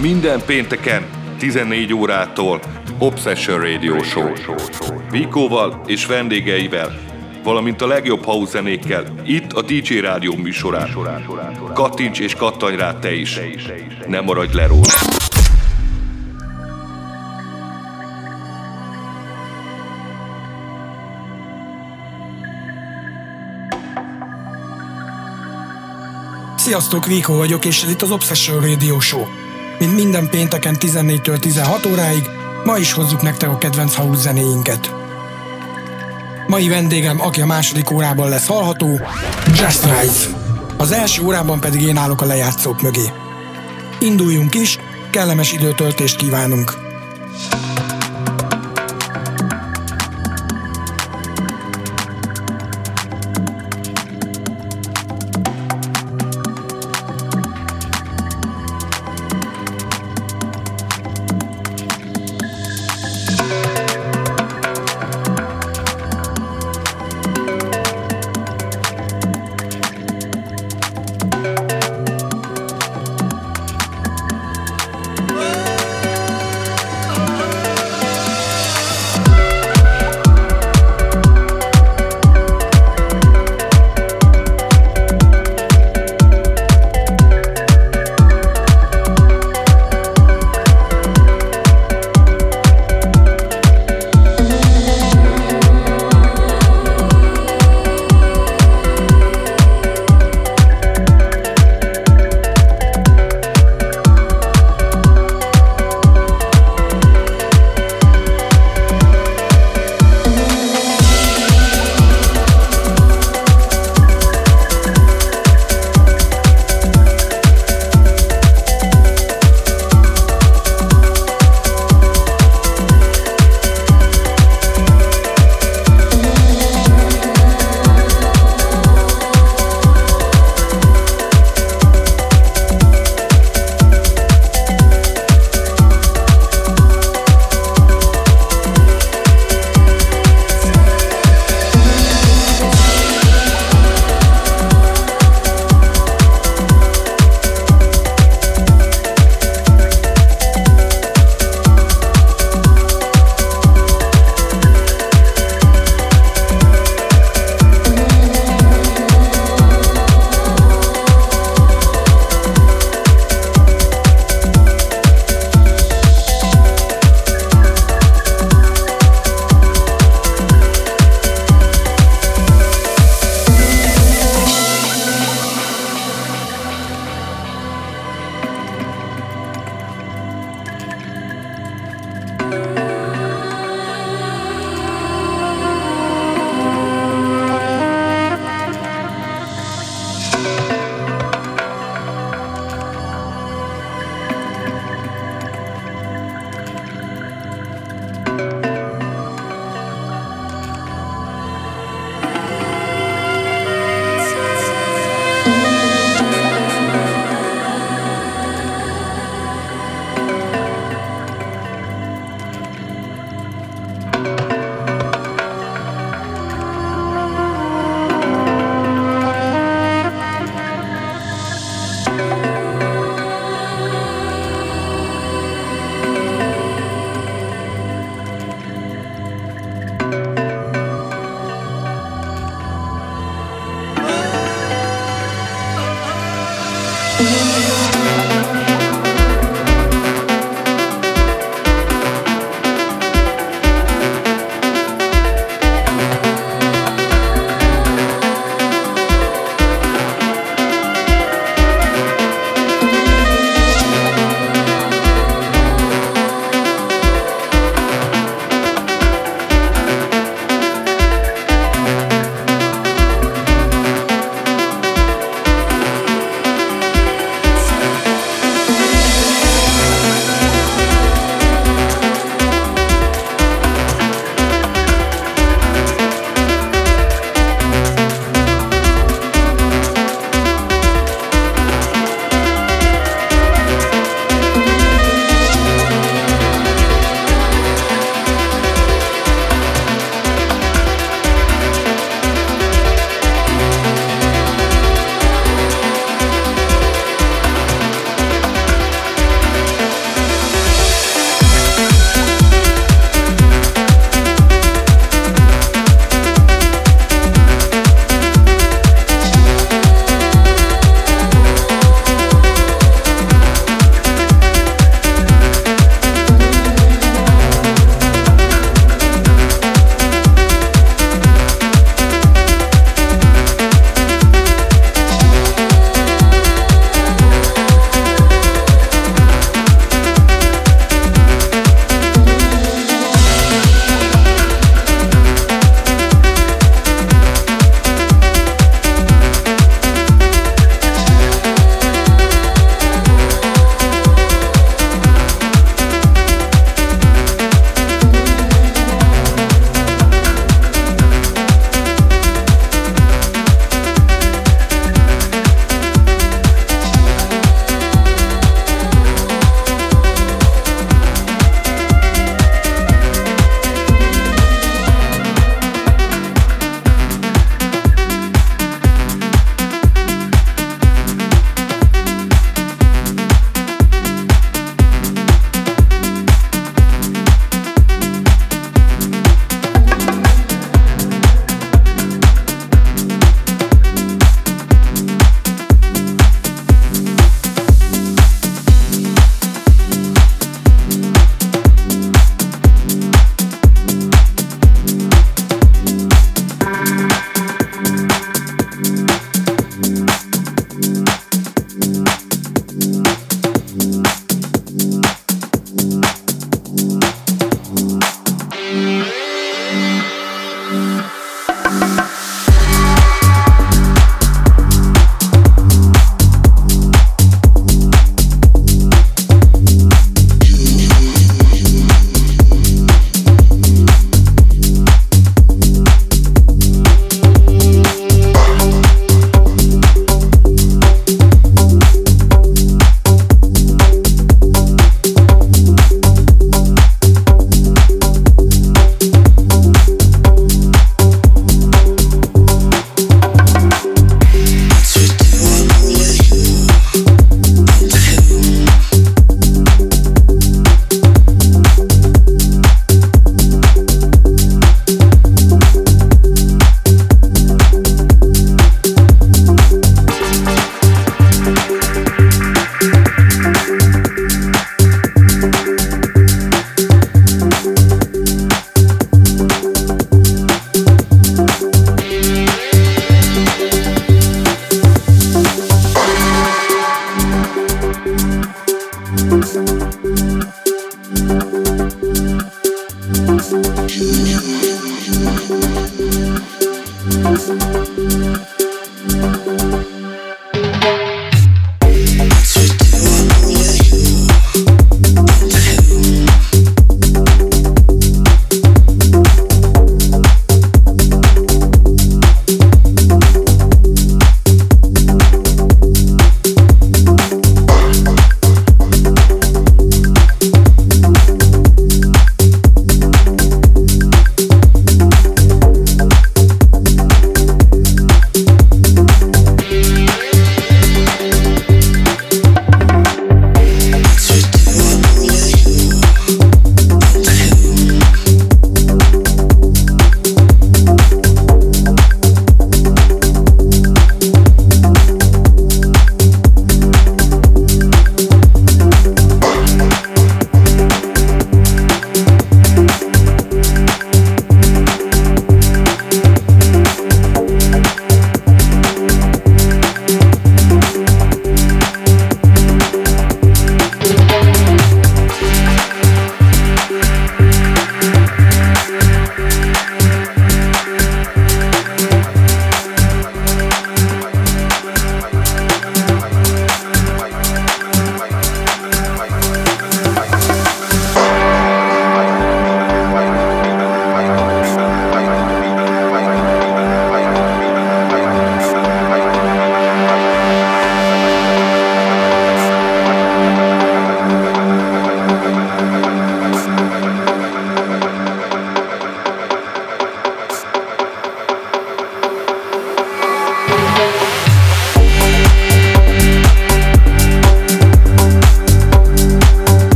Minden pénteken 14 órától Obsession Radio Show. Vikóval és vendégeivel, valamint a legjobb house zenékkel itt a DJ Rádió műsorán. Kattints és kattanj rá te is. Ne maradj le róla. Sziasztok, Viko vagyok, és ez itt az Obsession Radio Show. Mint minden pénteken 14-től 16 óráig, ma is hozzuk nektek a kedvenc house zenéinket. Mai vendégem, aki a második órában lesz hallható, Just Rise. Az első órában pedig én állok a lejátszók mögé. Induljunk is, kellemes időtöltést kívánunk!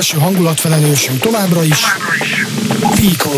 Első hangulatfelelősünk továbbra is Pico.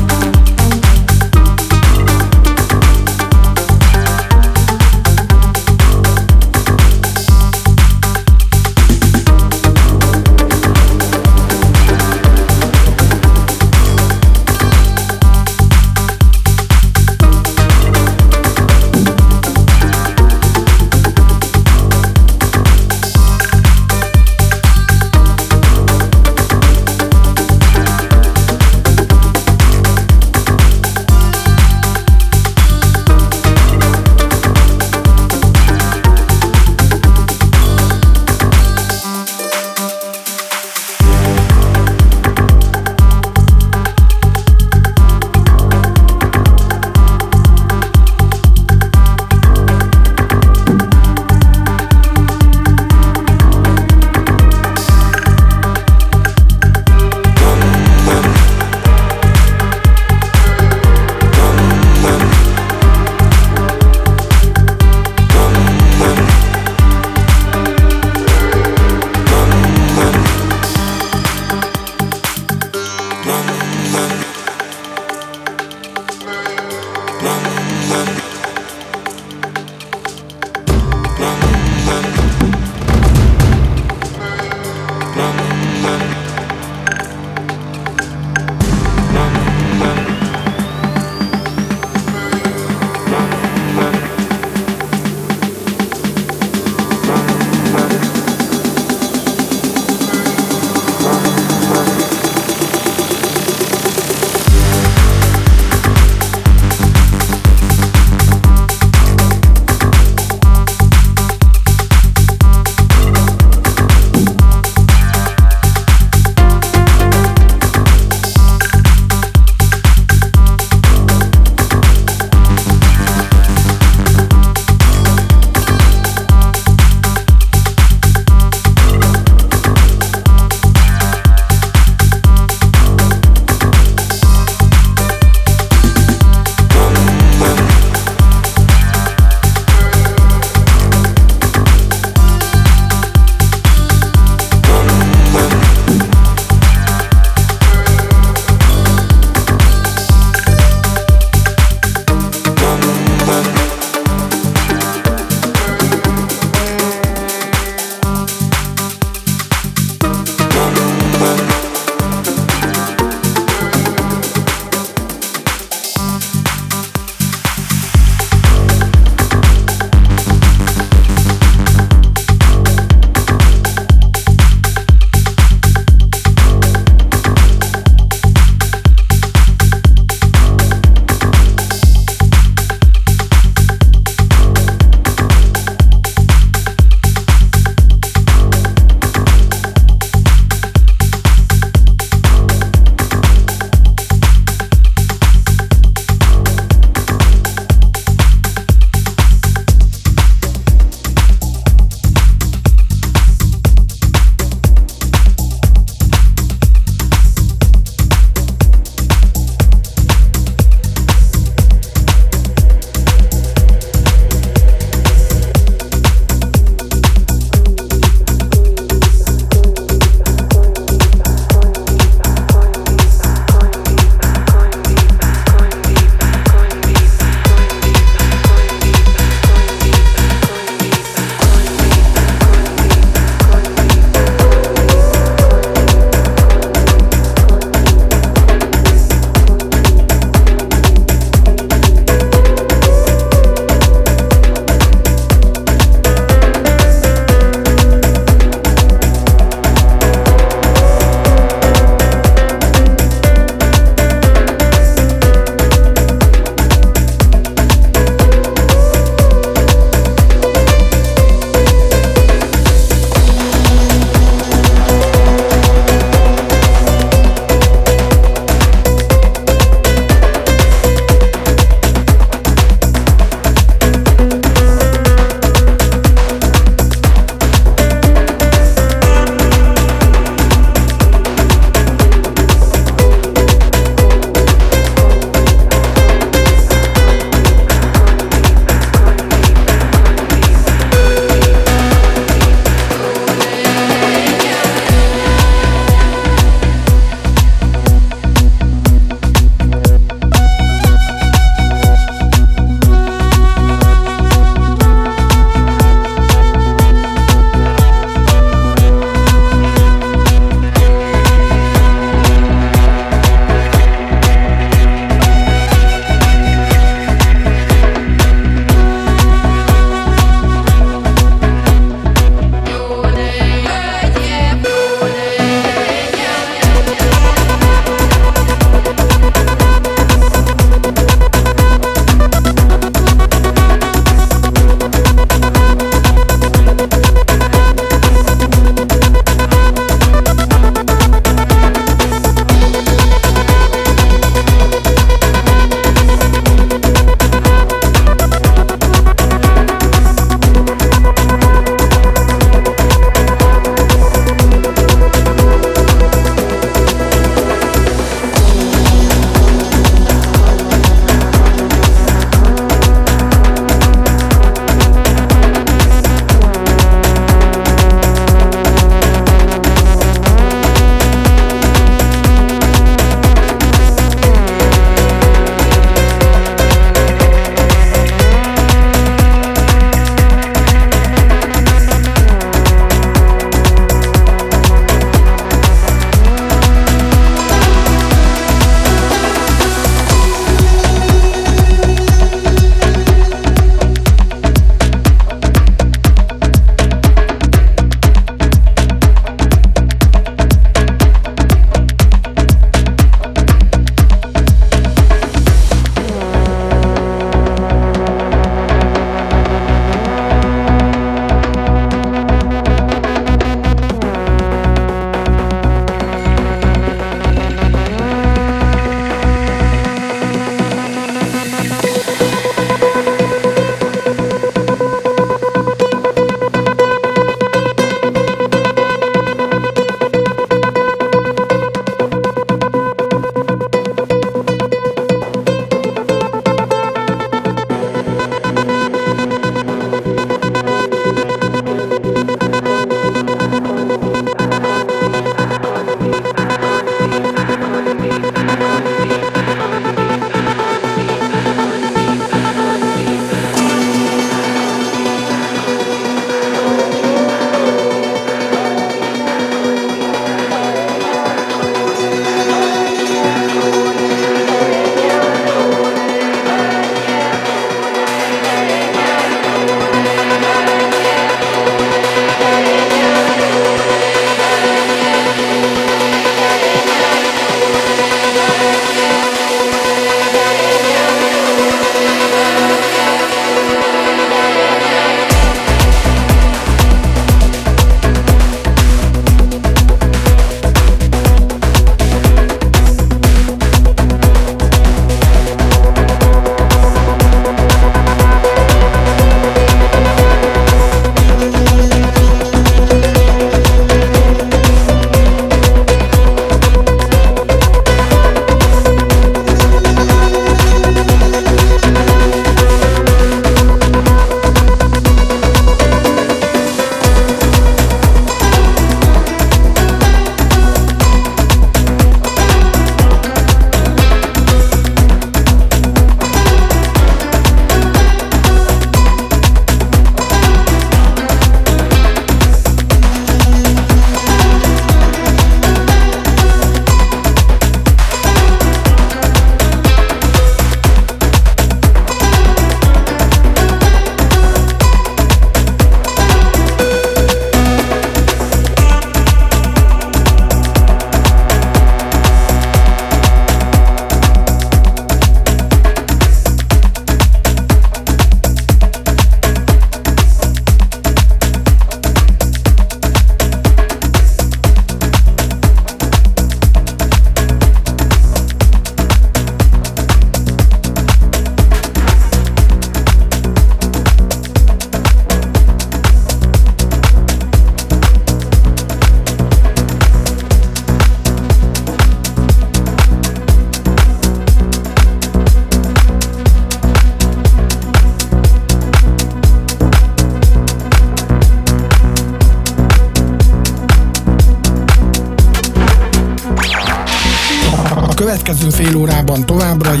Órában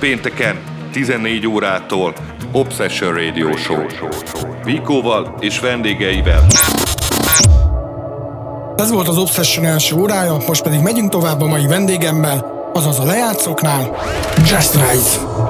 pénteken 14 órától Obsession Radio Show. Vikóval és vendégeivel. Ez volt az Obsession első órája, most pedig megyünk tovább a mai vendégemmel, azaz a lejátszóknál, Just Rise.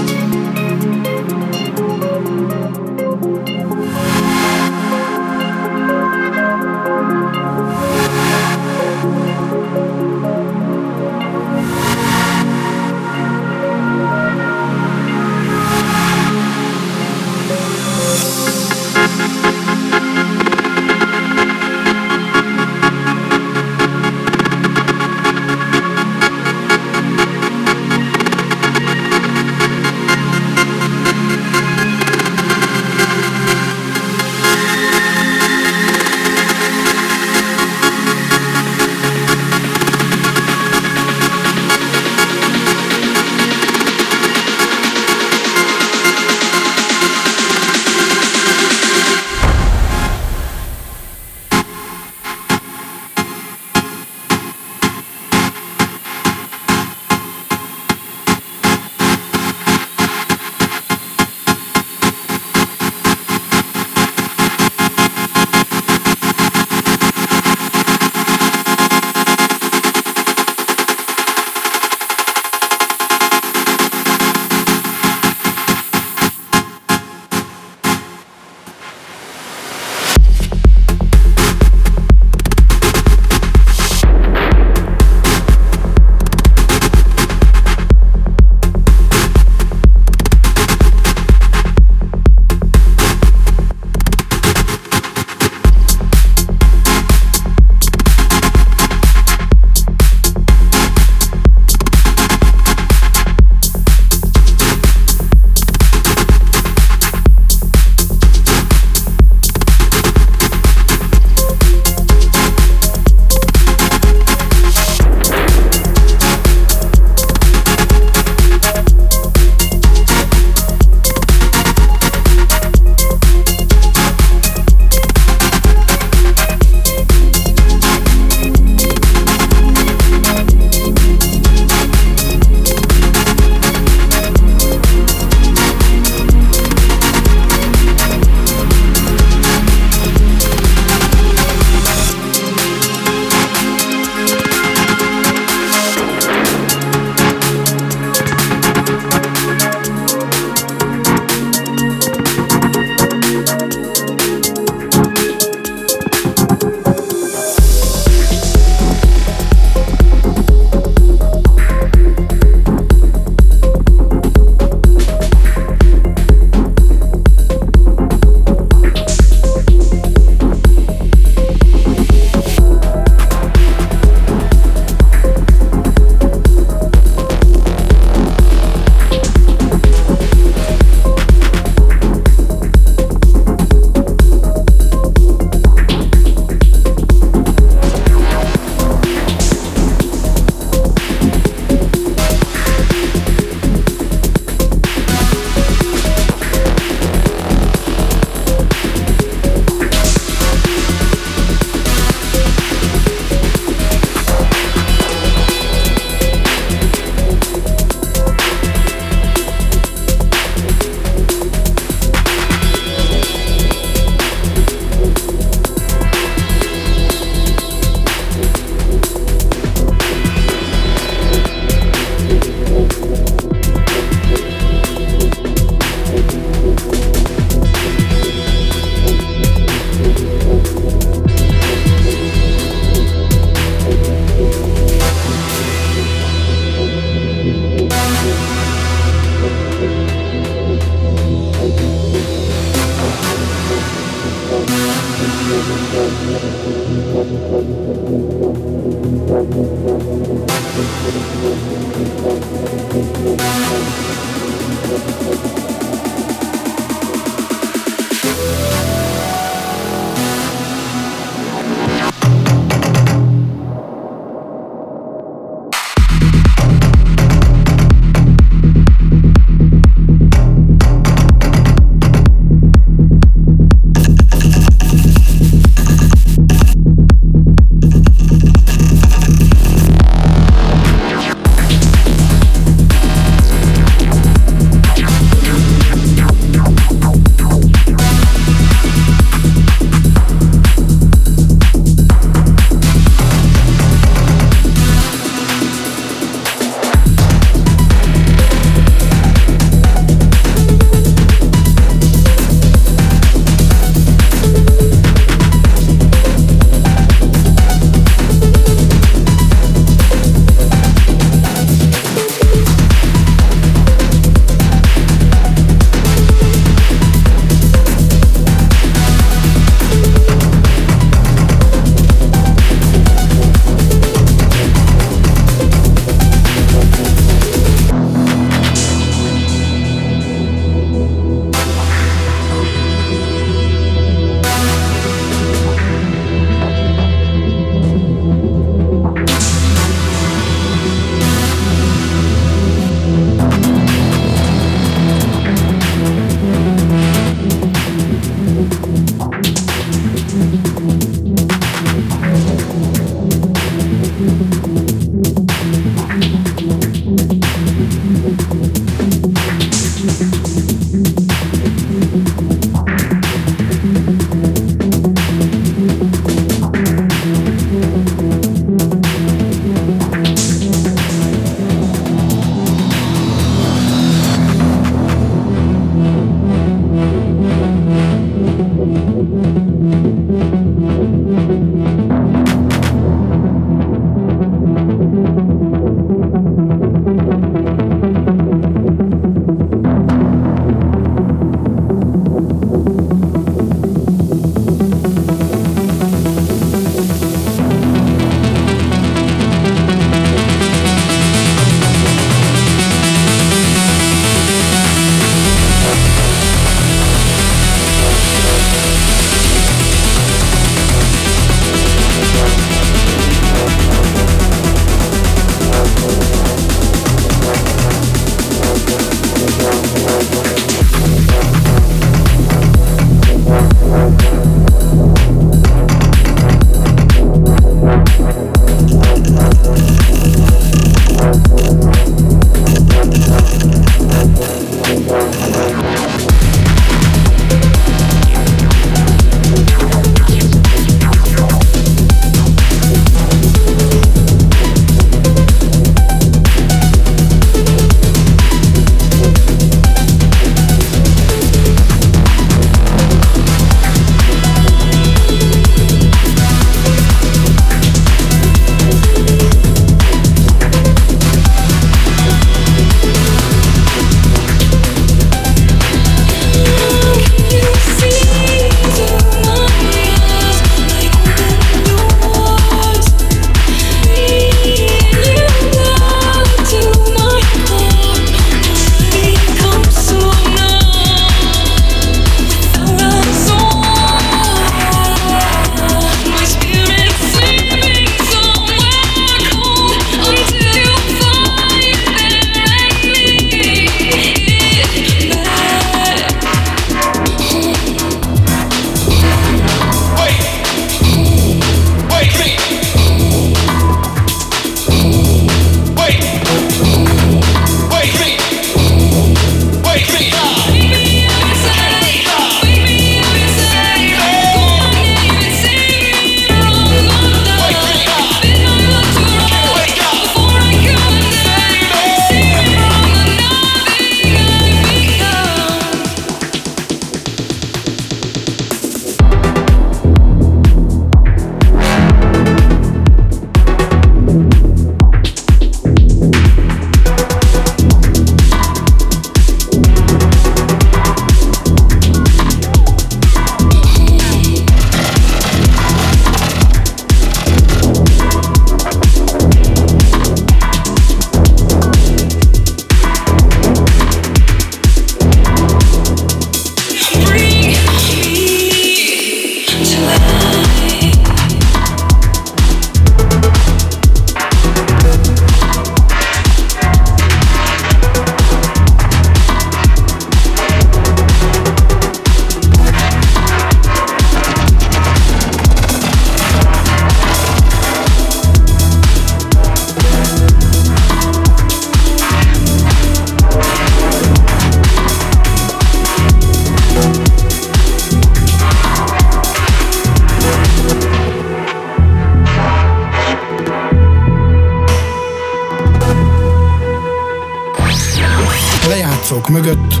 Mikrofonok mögött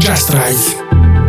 Just Rise.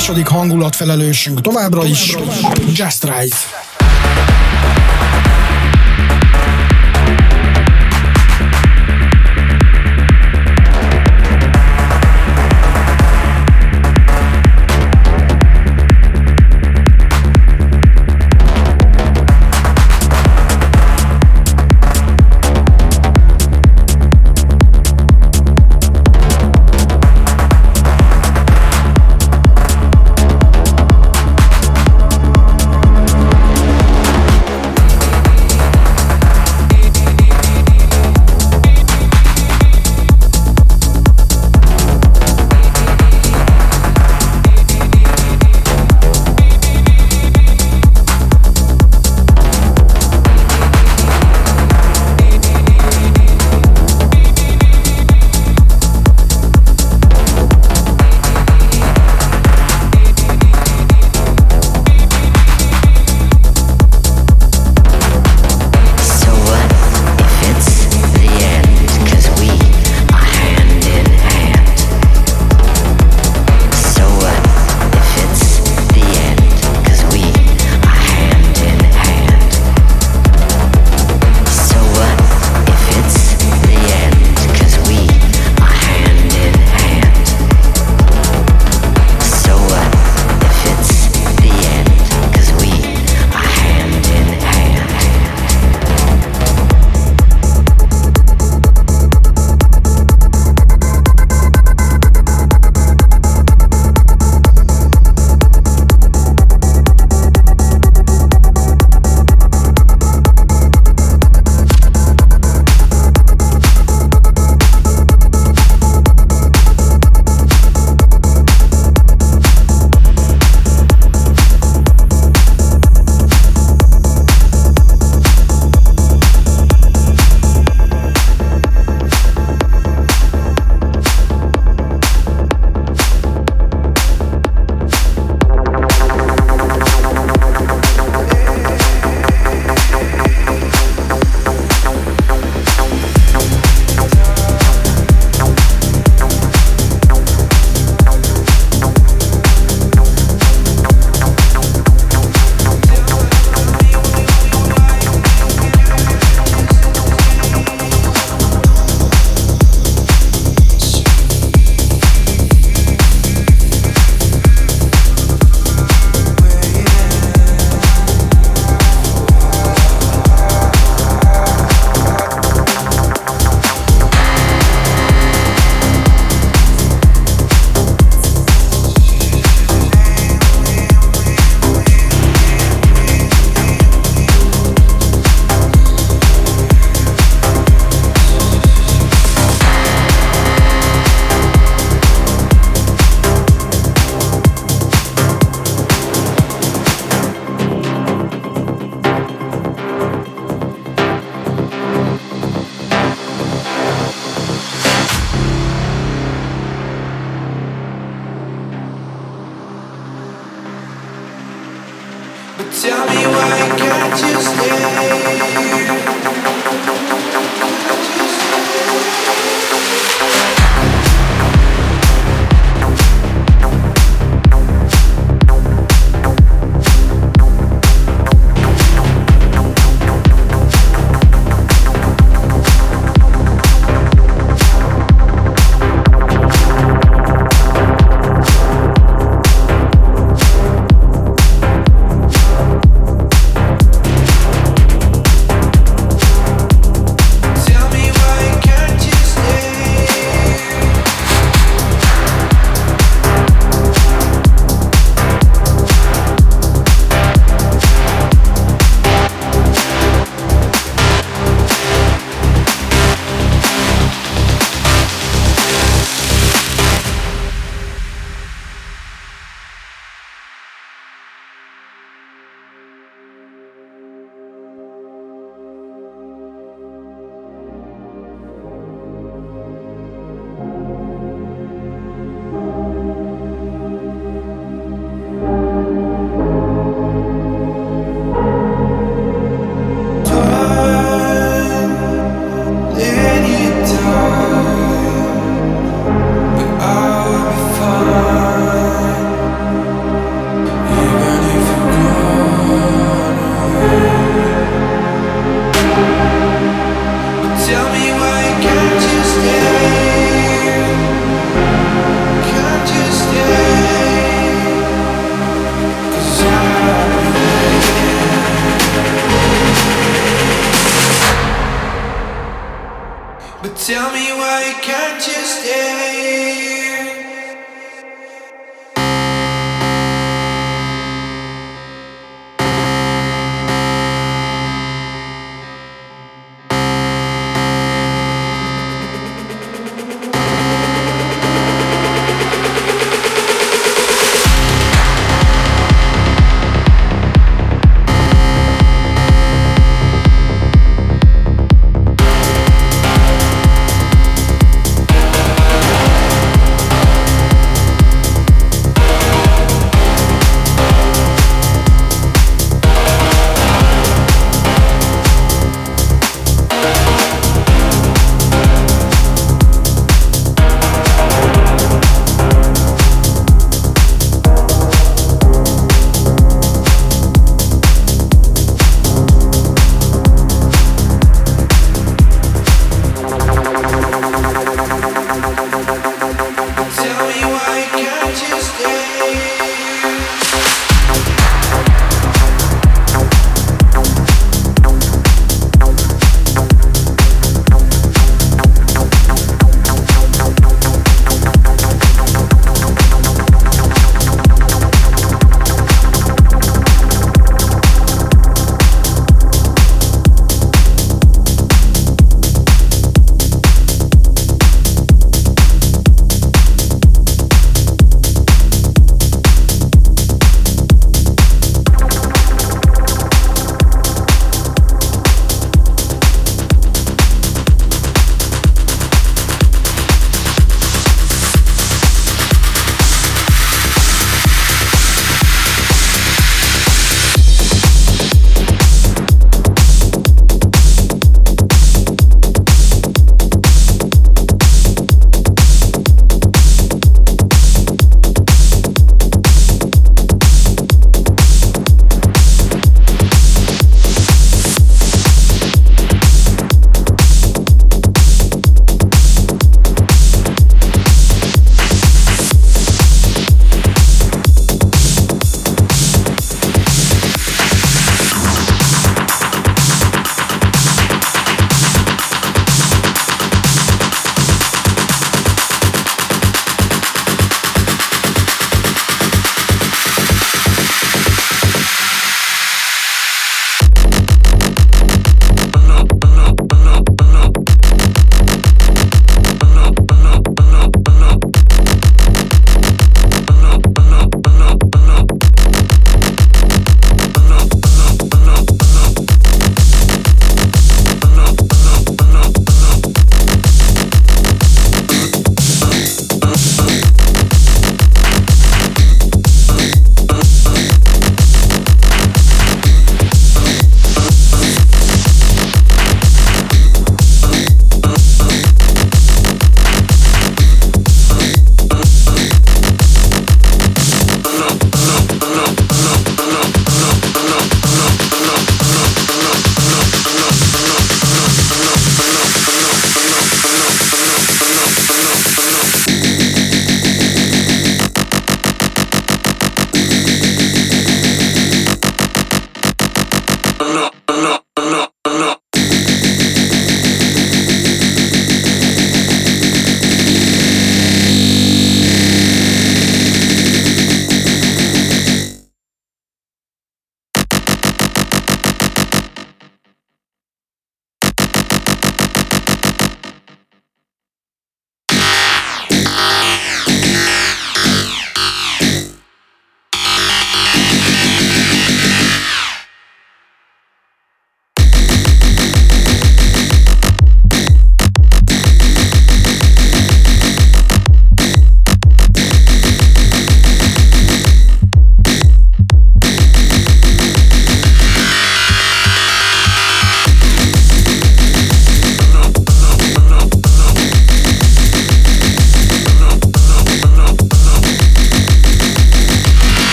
Második hangulatfelelősünk továbbra is Just Rise.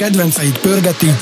Kedvenceit pörgeti,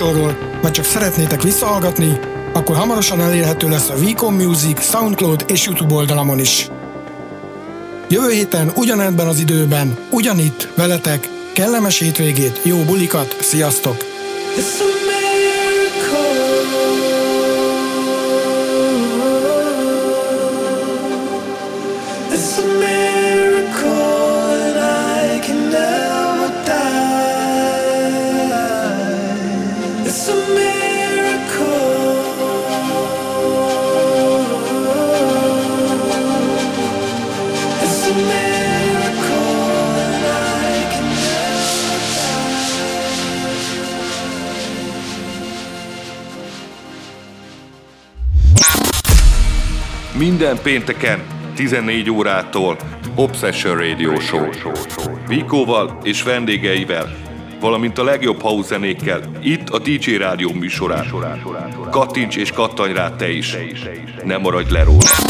műsorról, vagy csak szeretnétek visszahallgatni, akkor hamarosan elérhető lesz a Vicom Music, Soundcloud és YouTube oldalamon is. Jövő héten ugyanebben az időben, ugyanitt, veletek, kellemes hétvégét, jó bulikat, sziasztok! Minden pénteken 14 órától Obsession Radio Show. Vikóval és vendégeivel, valamint a legjobb house zenékkel, itt a DJ Rádió műsorán. Kattints és kattanj rá te is, ne maradj le róla.